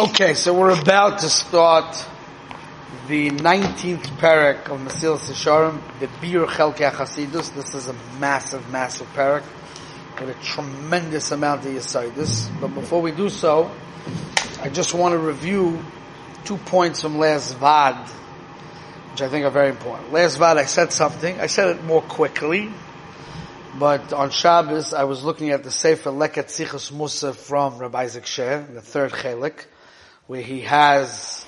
Okay, so we're about to start the 19th parak of Mesilas Yesharim, the Bir Chelke Chasidus. This is a massive, massive parak with a tremendous amount of Yisaidus. But before we do so, I just want to review two points from last Vad, which I think are very important. Last Vad I said something, I said it more quickly, but on Shabbos I was looking at the Sefer Leket Sichus Musa from Rabbi Isaac Sher, the third Chelik, where he has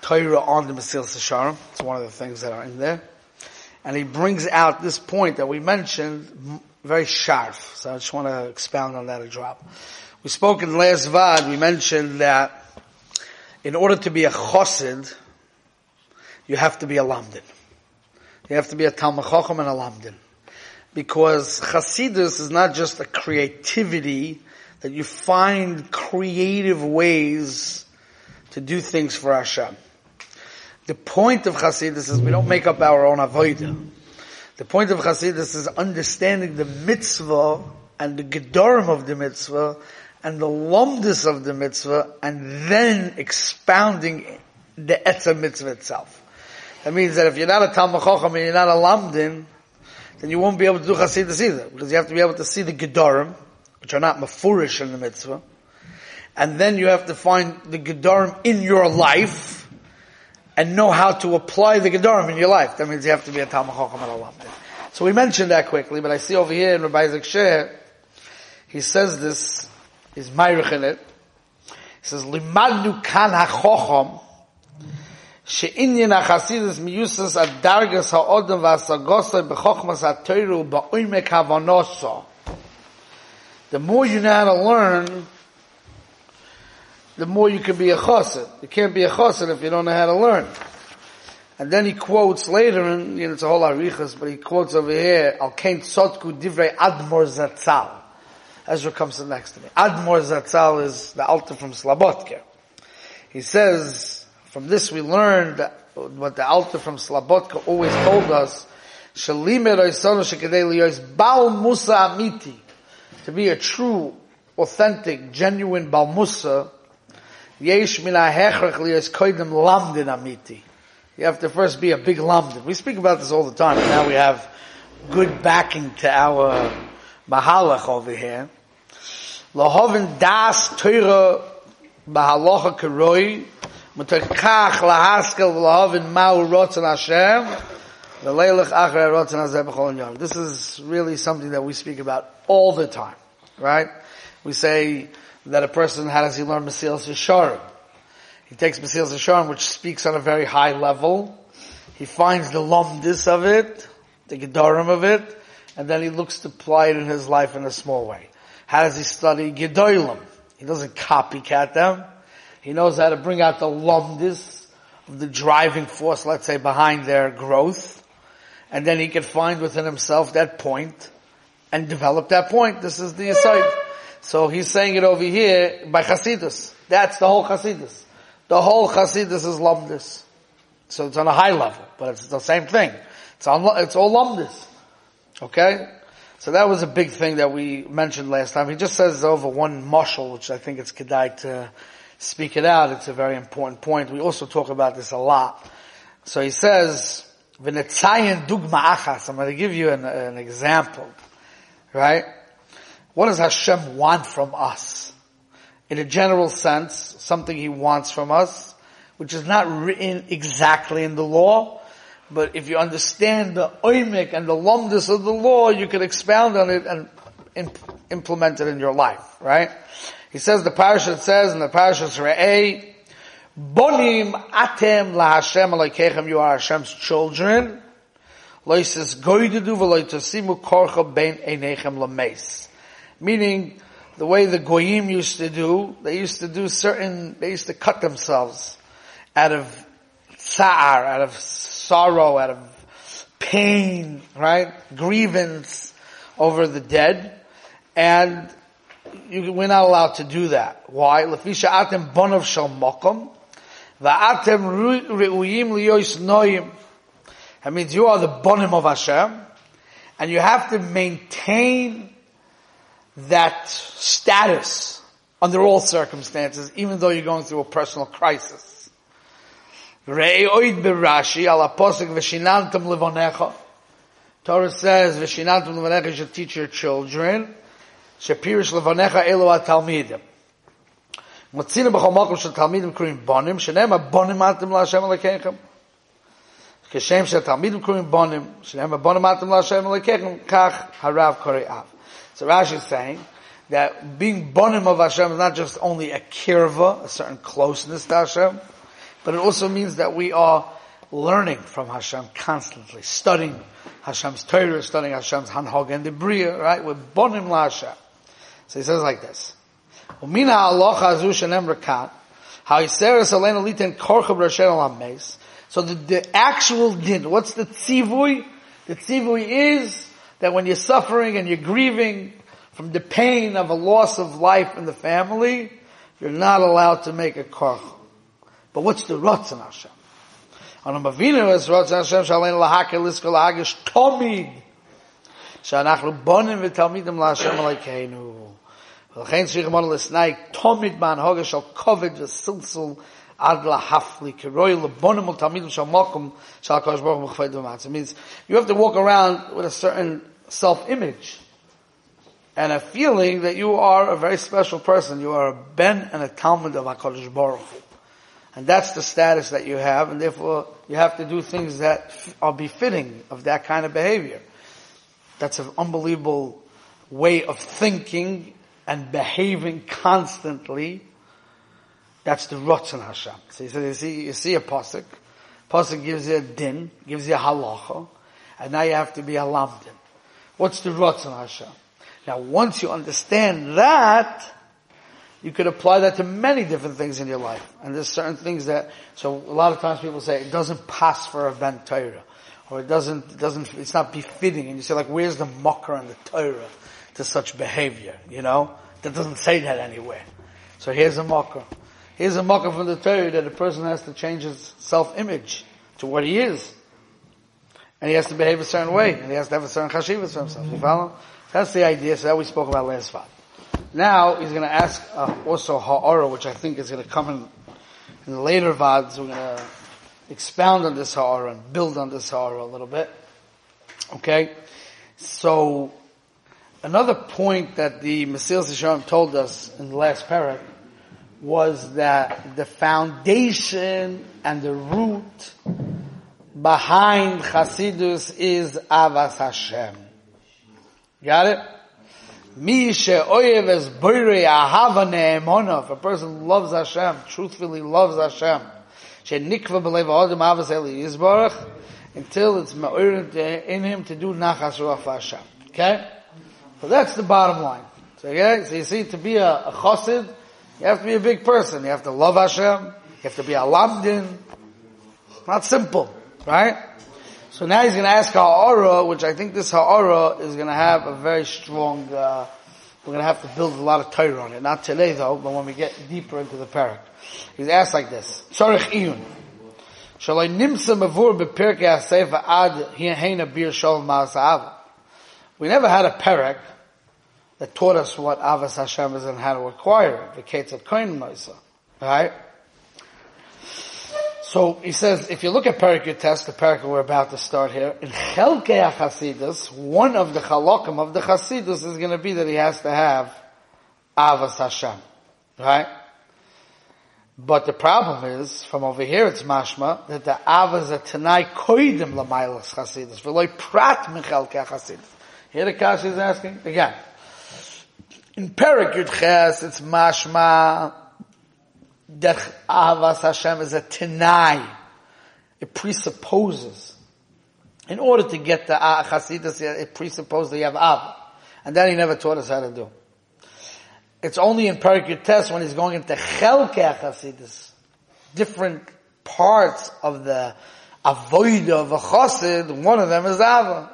Torah on the Mesilas Yesharim. It's one of the things that are in there. And he brings out this point that we mentioned very sharp. So I just want to expound on that a drop. We spoke in last Vad, we mentioned that in order to be a chosid, you have to be a lamdin. You have to be a Talmud and a lamdin. Because Chasidus is not just a creativity that you find creative ways to do things for Hashem. The point of Chassidus is we don't make up our own avodah. The point of Chassidus is understanding the mitzvah and the gedorim of the mitzvah and the lumdus of the mitzvah and then expounding the etzah mitzvah itself. That means that if you're not a Talmud Chacham and you're not a lamdin, then you won't be able to do Chassidus either because you have to be able to see the gedorim, which are not mafurish in the mitzvah, and then you have to find the Gedarim in your life and know how to apply the Gedarim in your life. That means you have to be a Talmud Chacham So we mentioned that quickly, but I see over here in Rabbi Isaac Sher, he says this, is myrich in it. He says, Limadnu kan ha-chocham, שעניין החסידס מיוסס עד דרגס האודם והסגוסה בחוכמס התוירו ובאוימק The more you know how to learn, the more you can be a chassid. You can't be a chassid if you don't know how to learn. And then he quotes later, and you know, it's a whole arichas, but he quotes over here, Al Kain Tzotku Divrei Admor Zatzal. Ezra comes to next to me. Admor Zatzal is the Alter from Slabodka. He says, from this we learned that what the Alter from Slabodka always told us, Bal Musa Amiti. To be a true, authentic, genuine Bal Musa, You have to first be a big lamdin. We speak about this all the time, now we have good backing to our mahalach over here. Lahovin das keroi, mutakach lahaskel lahovin ma'u rotzen Hashem. This is really something that we speak about all the time, right? We say, that a person, how does he learn Mesilas Yesharim? He takes Mesilas Yesharim, which speaks on a very high level. He finds the lumdis of it, the gedarim of it, and then he looks to apply it in his life in a small way. How does he study gedolim? He doesn't copycat them. He knows how to bring out the lumdis of the driving force, let's say, behind their growth. And then he can find within himself that point and develop that point. This is the aside. So he's saying it over here by Chasidus. That's the whole Chasidus. The whole Chasidus is Lumdis. So it's on a high level, but it's the same thing. It's on, it's all Lumdis. Okay? So that was a big thing that we mentioned last time. He just says over one mushal, which I think it's kedai to speak it out. It's a very important point. We also talk about this a lot. So he says, V'netzayin dugma achas. I'm going to give you an, an example. Right? What does Hashem want from us? In a general sense, something He wants from us, which is not written exactly in the law, but if you understand the oimik and the lumdus of the law, you can expound on it and imp- implement it in your life, right? He says, the parasha says in the parasha Re'eh, Bonim atem laHashem alaykechem, you are Hashem's children. Loises goydedu v'loitosimu korcha ben einechem lameis. Meaning, the way the goyim used to do, they used to do certain, they used to cut themselves out of tsar, out of sorrow, out of pain, right? Grievance over the dead. And you, we're not allowed to do that. Why? Lefisha atem bonav shal mokom, va'atem re'uyim liyois noyim. That means you are the bonim of Hashem, and you have to maintain that status under all circumstances, even though you're going through a personal crisis. Torah says, "V'shinantum levanecha," you should teach your children. Shapirish levanecha elu atalmidim. Motzina b'chol makom shel talmidim bonim. Shenema bonim atim. כשם שהתלמידים קוראים בונים, שנאמר בונים אתם להשם אלוקיכם, כך הרב קורא אב. So Rashi is saying that being bonim of Hashem is not just only a kirva, a certain closeness to Hashem, but it also means that we are learning from Hashem constantly, studying Hashem's Torah, studying Hashem's Hanhog and the Bria, right? We're bonim la Hashem. So he says like this. Umina alocha azu shenem rekat, ha'iseres alena liten korcha b'rashen al So the, the actual din, what's the tzivui? The tzivui is that when you're suffering and you're grieving from the pain of a loss of life in the family, you're not allowed to make a korcha. But what's the Ratzon Hashem? On a Mavinu is Ratzon Hashem shalein lahakir liskol hagish tomid. שאנחנו בונים ותלמידים להשם אלוקינו. ולכן צריך לומר לסנאי, תומד בהנהוגה של כובד וסלסל ad la hafli keroy le bonim tamil shamakum shal kosh baruch mechved. It means you have to walk around with a certain self-image and a feeling that you are a very special person. You are a ben and a talmud of HaKadosh Baruch And that's the status that you have and therefore you have to do things that are befitting of that kind of behavior. That's an unbelievable way of thinking and behaving constantly that's the Ratzon Hashem. So you see, you see, you see a pasuk. Pasuk gives you a din, gives you a halacha, and now you have to be a lamdin. What's the Ratzon Hashem? Now once you understand that, you could apply that to many different things in your life. And there's certain things that, so a lot of times people say, it doesn't pass for a ben Torah. Or it doesn't, it doesn't, it's not befitting. And you say like, where's the mocker and the Torah to such behavior? You know? That doesn't say that anywhere. So here's a mocker. Here's a mocker from the Torah that a person has to change his self-image to what he is. And he has to behave a certain way. And he has to have a certain chashivas for himself. You follow? That's the idea. So that we spoke about last time. Now he's going to ask uh, also ha'ara, which I think is going to come in, in the later vads. We're going to expound on this ha'ara and build on this ha'ara a little bit. Okay, so another point that the Mesilas Yesharim told us in the last parak was that the foundation and the root behind Chasidus is Avas Hashem. Got it? Mi she'oyev es boirei ahava. If a person loves Hashem, truthfully loves Hashem, she'nikva b'lev ha'odem avas eli yizbarach, until it's ma'orid in him to do nachas ruach Hashem. Okay? So that's the bottom line. So, okay? So you see, to be a, a chassid, you have to be a big person. You have to love Hashem. You have to be a lamdin. Not simple, right? So now he's going to ask Ha'ara, which I think this Ha'ara is going to have a very strong, uh, we're going to have to build a lot of Torah on it. Not today though, but when we get deeper into the parak. He's asked like this. Tzarech iyun. Shalai nimsa mavur bepirkei ha-sefer ad heina bir shalom ma'asav. We never had a parak that taught us what Avas Hashem is and how to acquire it. The Kates of Kohen Moisa. Right? So he says, if you look at Parak test, the Parak we're about to start here, in Chelkei HaChasidus, one of the Chalokim of the Chasidus is going to be that he has to have Avas Hashem. Right? But the problem is, from over here it's mashma, that the Avas are Tanai Koidim Lamailas Chasidus, V'loi Prat Min Chelkei HaChasidus. Here the Kashi is asking, again, in Parak Ches, it's mashma, that Avas Hashem is a tenai. It presupposes. In order to get the uh, Chasidus, it presupposes that you have Av. And that he never taught us how to do. It's only in Parakut Test when he's going into Chelke Chasidus. Different parts of the avoid of a chassid, one of them is Ava.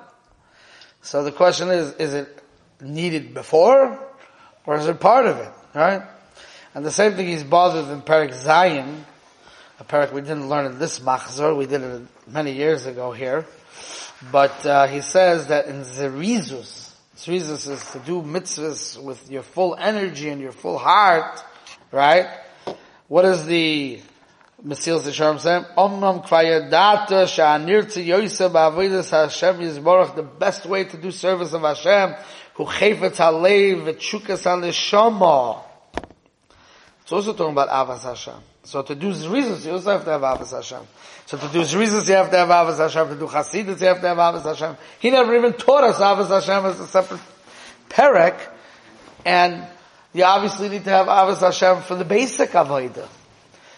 So the question is, is it needed before, or is it part of it, right? And the same thing he's bothered in Perik Zion, a Perik we didn't learn in this Machzor, we did it many years ago here. But uh, he says that in Zerizus, Zrizis is to do mitzvahs with your full energy and your full heart, right? What is the Mesilas Yesharim saying? Omnam kvayadata sha'anirtzi yoysa ba'avidas Hashem yizborach, the best way to do service of Hashem, hu chayfetz halev v'tshukas. It's also talking about Avas Hashem. So to do reasons, you also have to have Avas Hashem. So to do reasons, you have to have Avas Hashem. To do Hasidus, you have to have Avas Hashem. He never even taught us Avas Hashem as a separate perek. And you obviously need to have Avas Hashem for the basic Avodah.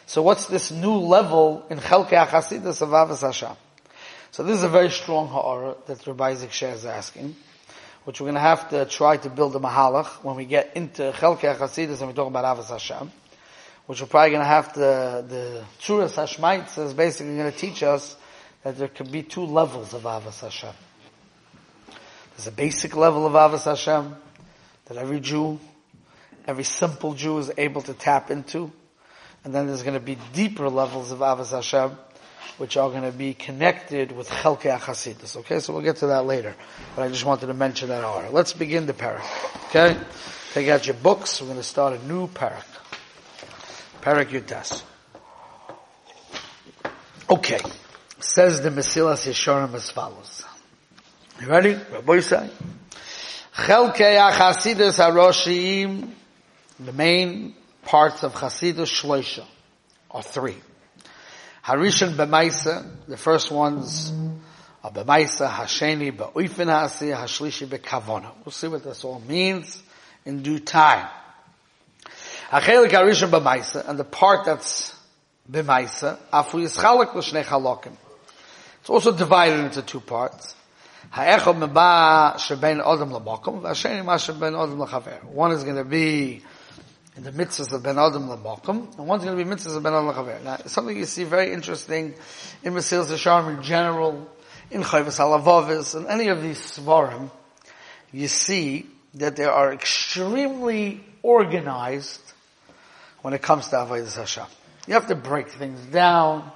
So what's this new level in Chelkei HaChasidus of Avas Hashem? So this is a very strong ha'ara that Rabbi Isaac Sher is asking, which we're going to have to try to build a mahalach when we get into Chelkei HaChasidus and we talk about Avas Hashem which we're probably going to have to, the Tzuras Hashmaitz is basically going to teach us that there could be two levels of Avas Hashem. There's a basic level of Avas Hashem that every Jew, every simple Jew is able to tap into. And then there's going to be deeper levels of Avas Hashem, which are going to be connected with Chelkei HaChasidus. Okay, so we'll get to that later. But I just wanted to mention that order. Let's begin the parak. Okay? Take out your books. We're going to start a new parak. Parak Yutas. Okay. Says the Mesilas Yesharim as follows. You ready? Rabbi say. Chelkei HaChasidus HaRoshim, the main parts of Chasidus Shloisha, are three. Harishon B'maisa, the first ones are B'maisa, Hasheni B'uifin Hasi, Hashlishi B'kavona. We'll see what this all means in due time. Achelik Arishon b'maisa, and the part that's b'maisa, afu yischalek l'shnei. It's also divided into two parts. Ha'echad meba sheben odom l'mokum, v'asheni ma sheben odom l'chaver. One is going to be in the mitzvahs of ben odom l'mokum, and one's going to be mitzvahs of ben odom l'chaver. Now, something you see very interesting in Mesil Sharm in general, in Chayvus Halavavis, and any of these svarim, you see that they are extremely organized when it comes to Avodah Hashem. You have to break things down.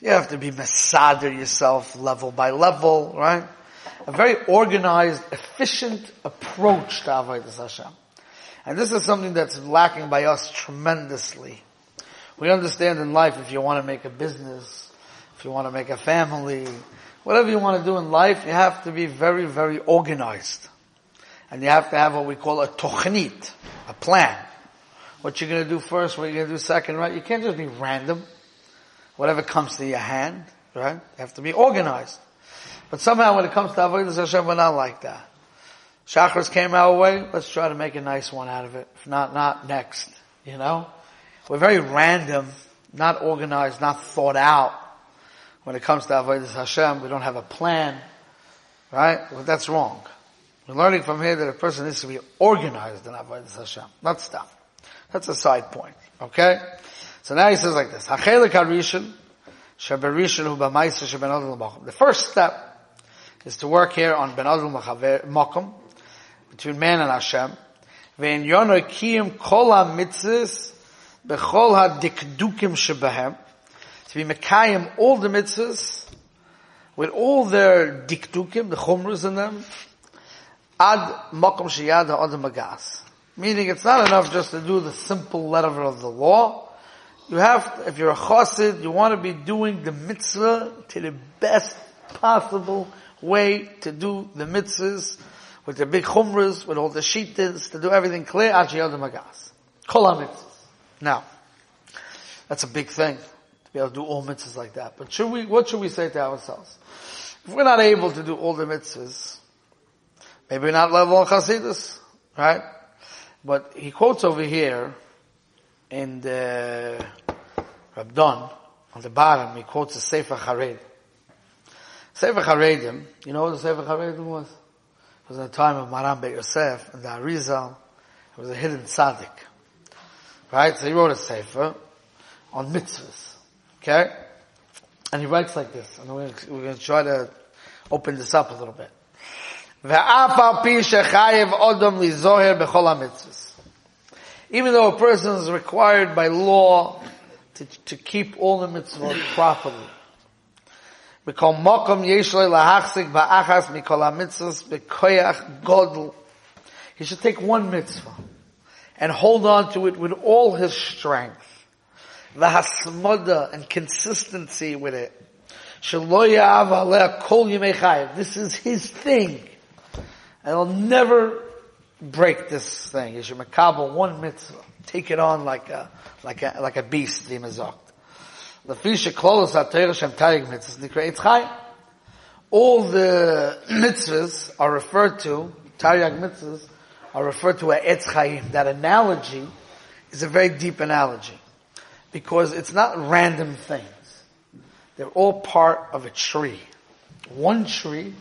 You have to be masader yourself level by level, right? A very organized, efficient approach to Avodah Hashem. And this is something that's lacking by us tremendously. We understand in life if you want to make a business, if you want to make a family, whatever you want to do in life, you have to be very, very organized. And you have to have what we call a tochnit, a plan what you're going to do first, what you're going to do second, right? You can't just be random. Whatever comes to your hand, right? You have to be organized. But somehow when it comes to Avodah Hashem, we're not like that. Chakras came our way, let's try to make a nice one out of it. If not, not next. You know? We're very random, not organized, not thought out. When it comes to Avodah Hashem, we don't have a plan. Right? Well, that's wrong. We're learning from here that a person needs to be organized in Avodah Hashem, not stuff. That's a side point. Okay? So now he says like this. The first step is to work here on Ben Adul Makom, between man and Hashem. Ve'in yono kiyim kol ha-mitzvahs bechol ha-dikdukim shebehem. To be mekayim all the mitzvahs with all their dikdukim, the chumras in them, ad makom sheyad ha-adam magas. Meaning it's not enough just to do the simple letter of the law. You have, to, if you're a chassid, you want to be doing the mitzvah to the best possible way to do the mitzvahs with the big chumras, with all the shittas, to do everything clear, achiyad magas. Kol mitzvahs. Now, that's a big thing to be able to do all mitzvahs like that. But should we, what should we say to ourselves? If we're not able to do all the mitzvahs, maybe we're not level on chassidus, right? But he quotes over here in the Rabdon, on the bottom, he quotes the Sefer Hared. Sefer Haredim, you know what the Sefer Haredim was? It was in the time of Maram Beit Yosef and the Arizal. It was a hidden tzaddik. Right? So he wrote a Sefer on mitzvahs. Okay? And he writes like this. And we're going to try to open this up a little bit. Even though a person is required by law to, to keep all the mitzvot properly. Mikol mokom yesh lo lahachzik ba'achas mikol ha-mitzvahs b'koyach godl. He should take one mitzvah and hold on to it with all his strength. V'hasmoda and consistency with it. This is his thing. And he'll never break this thing. You should makabel one mitzvah. Take it on like a, like a, like a beast, the. All the mitzvahs are referred to, taryag mitzvahs, are referred to as Etz Chaim. That analogy is a very deep analogy. Because it's not random things. They're all part of a tree. One tree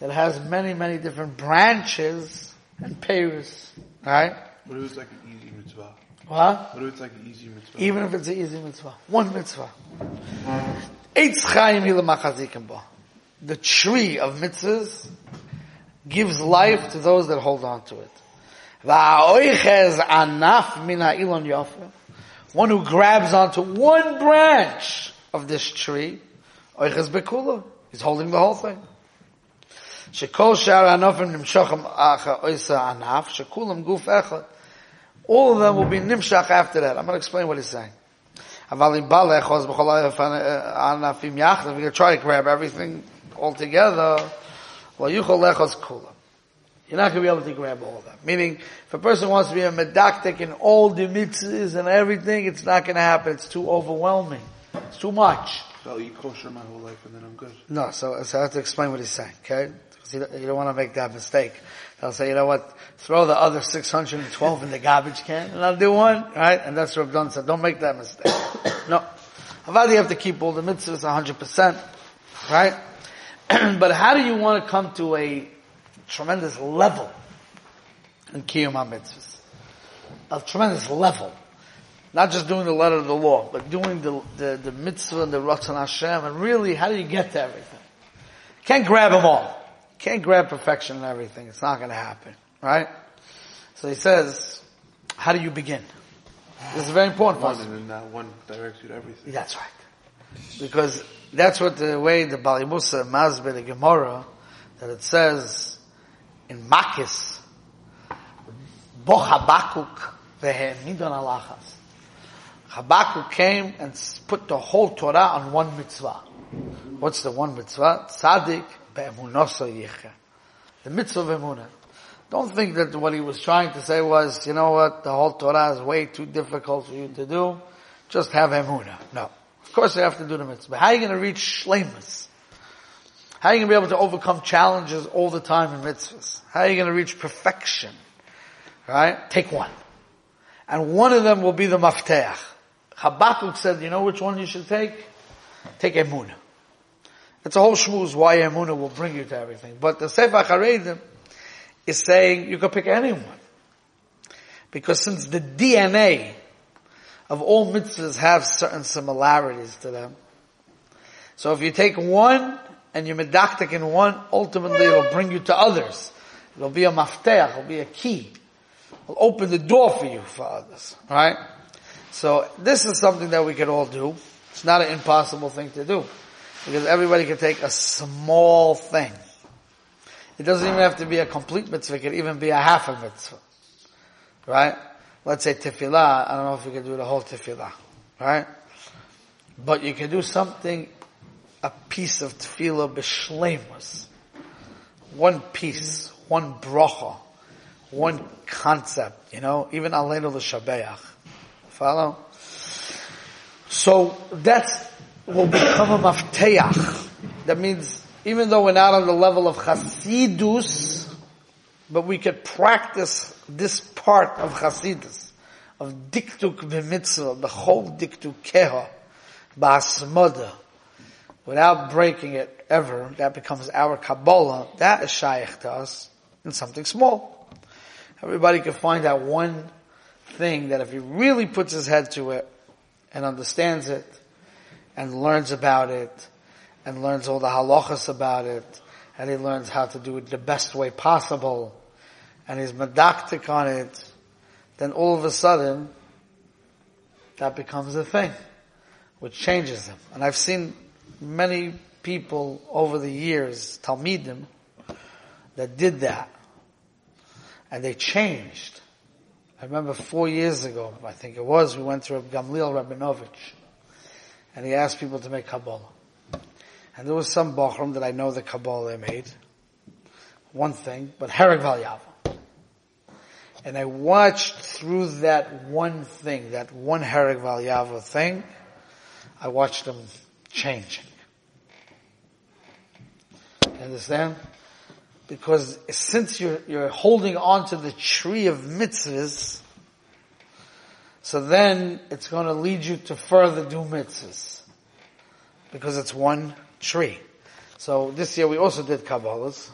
that has many, many different branches and pairs. Right? What it's like an easy mitzvah? What? What if it's like an easy mitzvah? Even if it's an easy mitzvah. One mitzvah. Eitz Chaim Hilamachazikim Ba. The tree of mitzvahs gives life to those that hold on to it. Va'oiches anaf min ha'ilon yofa. One who grabs onto one branch of this tree, oiches bekula. He's holding the whole thing. Shekol shar anofim nimshochem acha oisa anaf, shekulam guf echad. All of them will be nimshach after that. I'm going to explain what he's saying. Aval im balech os b'chol eh, anafim yachd, if you try to grab everything all together, well, yuchol lechos kulam. You're not going to be able to grab all of them. Meaning, if a person wants to be a medactic in all the mitzvahs and everything, it's not going to happen. It's too overwhelming. It's too much. So I'll eat kosher my whole life and then I'm good. No, so, so I have to explain what he's saying, okay? Because you don't, you don't want to make that mistake. They'll say, you know what, throw the other 612 in the garbage can and I'll do one, right? And that's what I've done. said. Don't make that mistake. no. Avad, you have to keep all the mitzvahs 100%, right? but how do you want to come to a tremendous level in Kiyum HaMitzvahs. A tremendous level. Not just doing the letter of the law, but doing the, the, the mitzvah and the Ratzon Hashem, and really, how do you get to everything? Can't grab them all. Can't grab perfection and everything. It's not going to happen. Right? So he says, how do you begin? This is very important One and that one directs you to everything. That's right. Because that's what the way the Bali Musa Mazbe the Gemara, that it says, in Makis, Bo Habakuk vehemidon alachas. Habakuk came and put the whole Torah on one mitzvah. What's the one mitzvah? Yicha. The mitzvah of emunah. Don't think that what he was trying to say was, you know what, the whole Torah is way too difficult for you to do. Just have emunah. No. Of course you have to do the mitzvah. How are you going to reach shlemus? How are you going to be able to overcome challenges all the time in mitzvahs? How are you going to reach perfection? Right? Take one. And one of them will be the mafteach. Habakkuk said, you know which one you should take? Take emunah. It's a whole shmooze why emunah will bring you to everything. But the Sefer Haredim is saying you can pick anyone. Because since the DNA of all mitzvahs have certain similarities to them, so if you take one and you're medactic in one, ultimately it'll bring you to others. It'll be a mafteach, it'll be a key. It'll open the door for you for others. Right? So this is something that we can all do. It's not an impossible thing to do. Because everybody can take a small thing. It doesn't even have to be a complete mitzvah, it could even be a half a mitzvah. Right? Let's say tefillah, I don't know if you can do the whole tefillah. Right? But you can do something a piece of tefillah b'shleimus. One piece, one bracha, one concept, you know, even aleinu l'shabeach. Follow? So that's will become a mafteach. That means even though we're not on the level of chasidus, but we could practice this part of chasidus, of diktuk b'mitzvah, the whole diktuk keha, ba'asmoda, without breaking it ever, that becomes our Kabbalah, that is shaykh to us in something small. Everybody can find that one thing that if he really puts his head to it and understands it and learns about it and learns all the halachas about it and he learns how to do it the best way possible and he's medactic on it, then all of a sudden that becomes a thing which changes him. And I've seen many people over the years, Talmidim, that did that. And they changed. I remember four years ago, I think it was, we went to Gamliel Rabinovich. And he asked people to make Kabbalah. And there was some Bachram that I know the Kabbalah they made. One thing, but Herek Valyava. And I watched through that one thing, that one Herek Valyava thing, I watched them changing. Understand? Because since you're, you're holding on to the tree of mitzvahs, so then it's going to lead you to further do mitzvahs. Because it's one tree. So this year we also did Kabbalahs.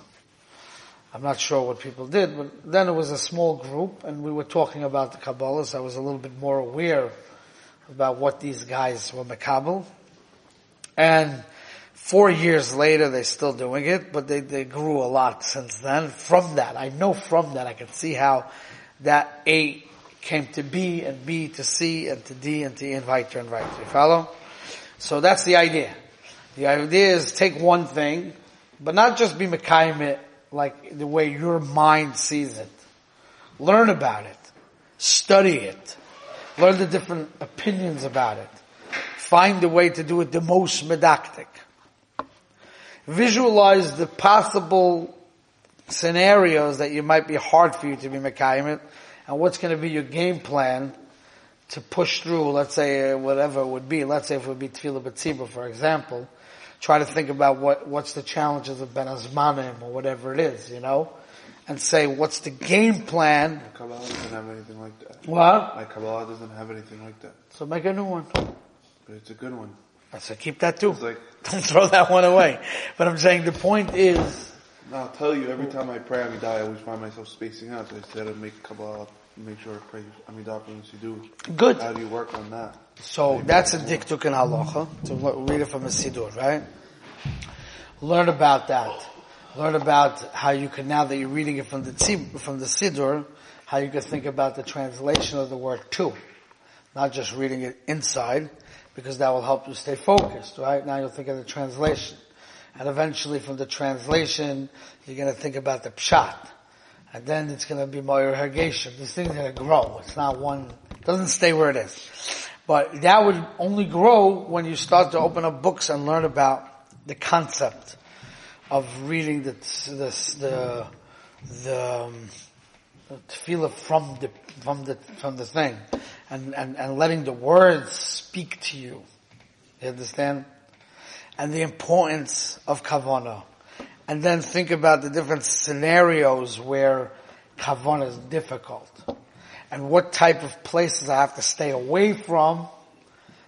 I'm not sure what people did, but then it was a small group and we were talking about the Kabbalahs. I was a little bit more aware about what these guys were Makabal. And four years later, they're still doing it, but they, they grew a lot since then. From that, I know from that, I can see how that A came to B and B to C and to D and to E weiter and weiter. You follow? So that's the idea. The idea is take one thing, but not just be Mekayim it like the way your mind sees it. Learn about it. Study it. Learn the different opinions about it. Find a way to do it the most medactic. Visualize the possible scenarios that you might be hard for you to be Mekayim it, and what's going to be your game plan to push through, let's say, uh, whatever it would be. Let's say if it would be Tefillah B'tzibah, for example try to think about what, what's the challenges of Ben Azmanim or whatever it is, you know? And say, what's the game plan? My Kabbalah doesn't have anything like that. What? My Kabbalah doesn't have anything like that. So make a new one. But it's a good one. I said, keep that too. Like, Don't throw that one away. but I'm saying the point is, I'll tell you, every time I pray Amidah, I always find myself spacing out. So I said, I make Kabbalah, make sure I pray Amidah once you do. good. How do you work on that? So that's a diktuk in halacha. To read it from a siddur, right? Learn about that. Learn about how you can now that you're reading it from the tzib, from the siddur, how you can think about the translation of the word too, not just reading it inside, because that will help you stay focused. Right now, you'll think of the translation, and eventually, from the translation, you're going to think about the pshat, and then it's going to be more hergation. These things going to grow. It's not one. It doesn't stay where it is. But that would only grow when you start to open up books and learn about the concept of reading the the the, the, um, the tefillah from the from the from the thing, and, and and letting the words speak to you. You understand? And the importance of kavana, and then think about the different scenarios where kavana is difficult, and what type of places I have to stay away from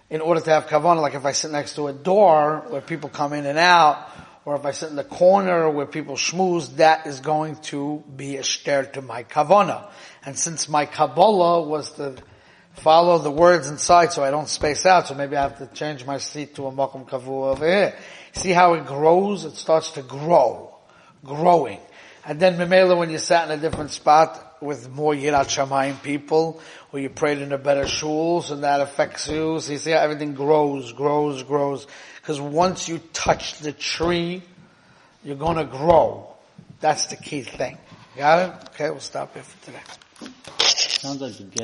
in order to have kavanah, like if I sit next to a door where people come in and out, or if I sit in the corner where people schmooze, that is going to be a shter to my kavanah. And since my Kabbalah was to follow the words inside so I don't space out, so maybe I have to change my seat to a makom kavu over here. See how it grows? It starts to grow. Growing. And then Memela, when you sat in a different spot with more Yirat Shamayim people, or you prayed in a better shuls, and that affects you. So you see how everything grows, grows, grows. Because once you touch the tree, you're gonna grow. That's the key thing. Got it? Okay, we'll stop here for today. Sounds like you get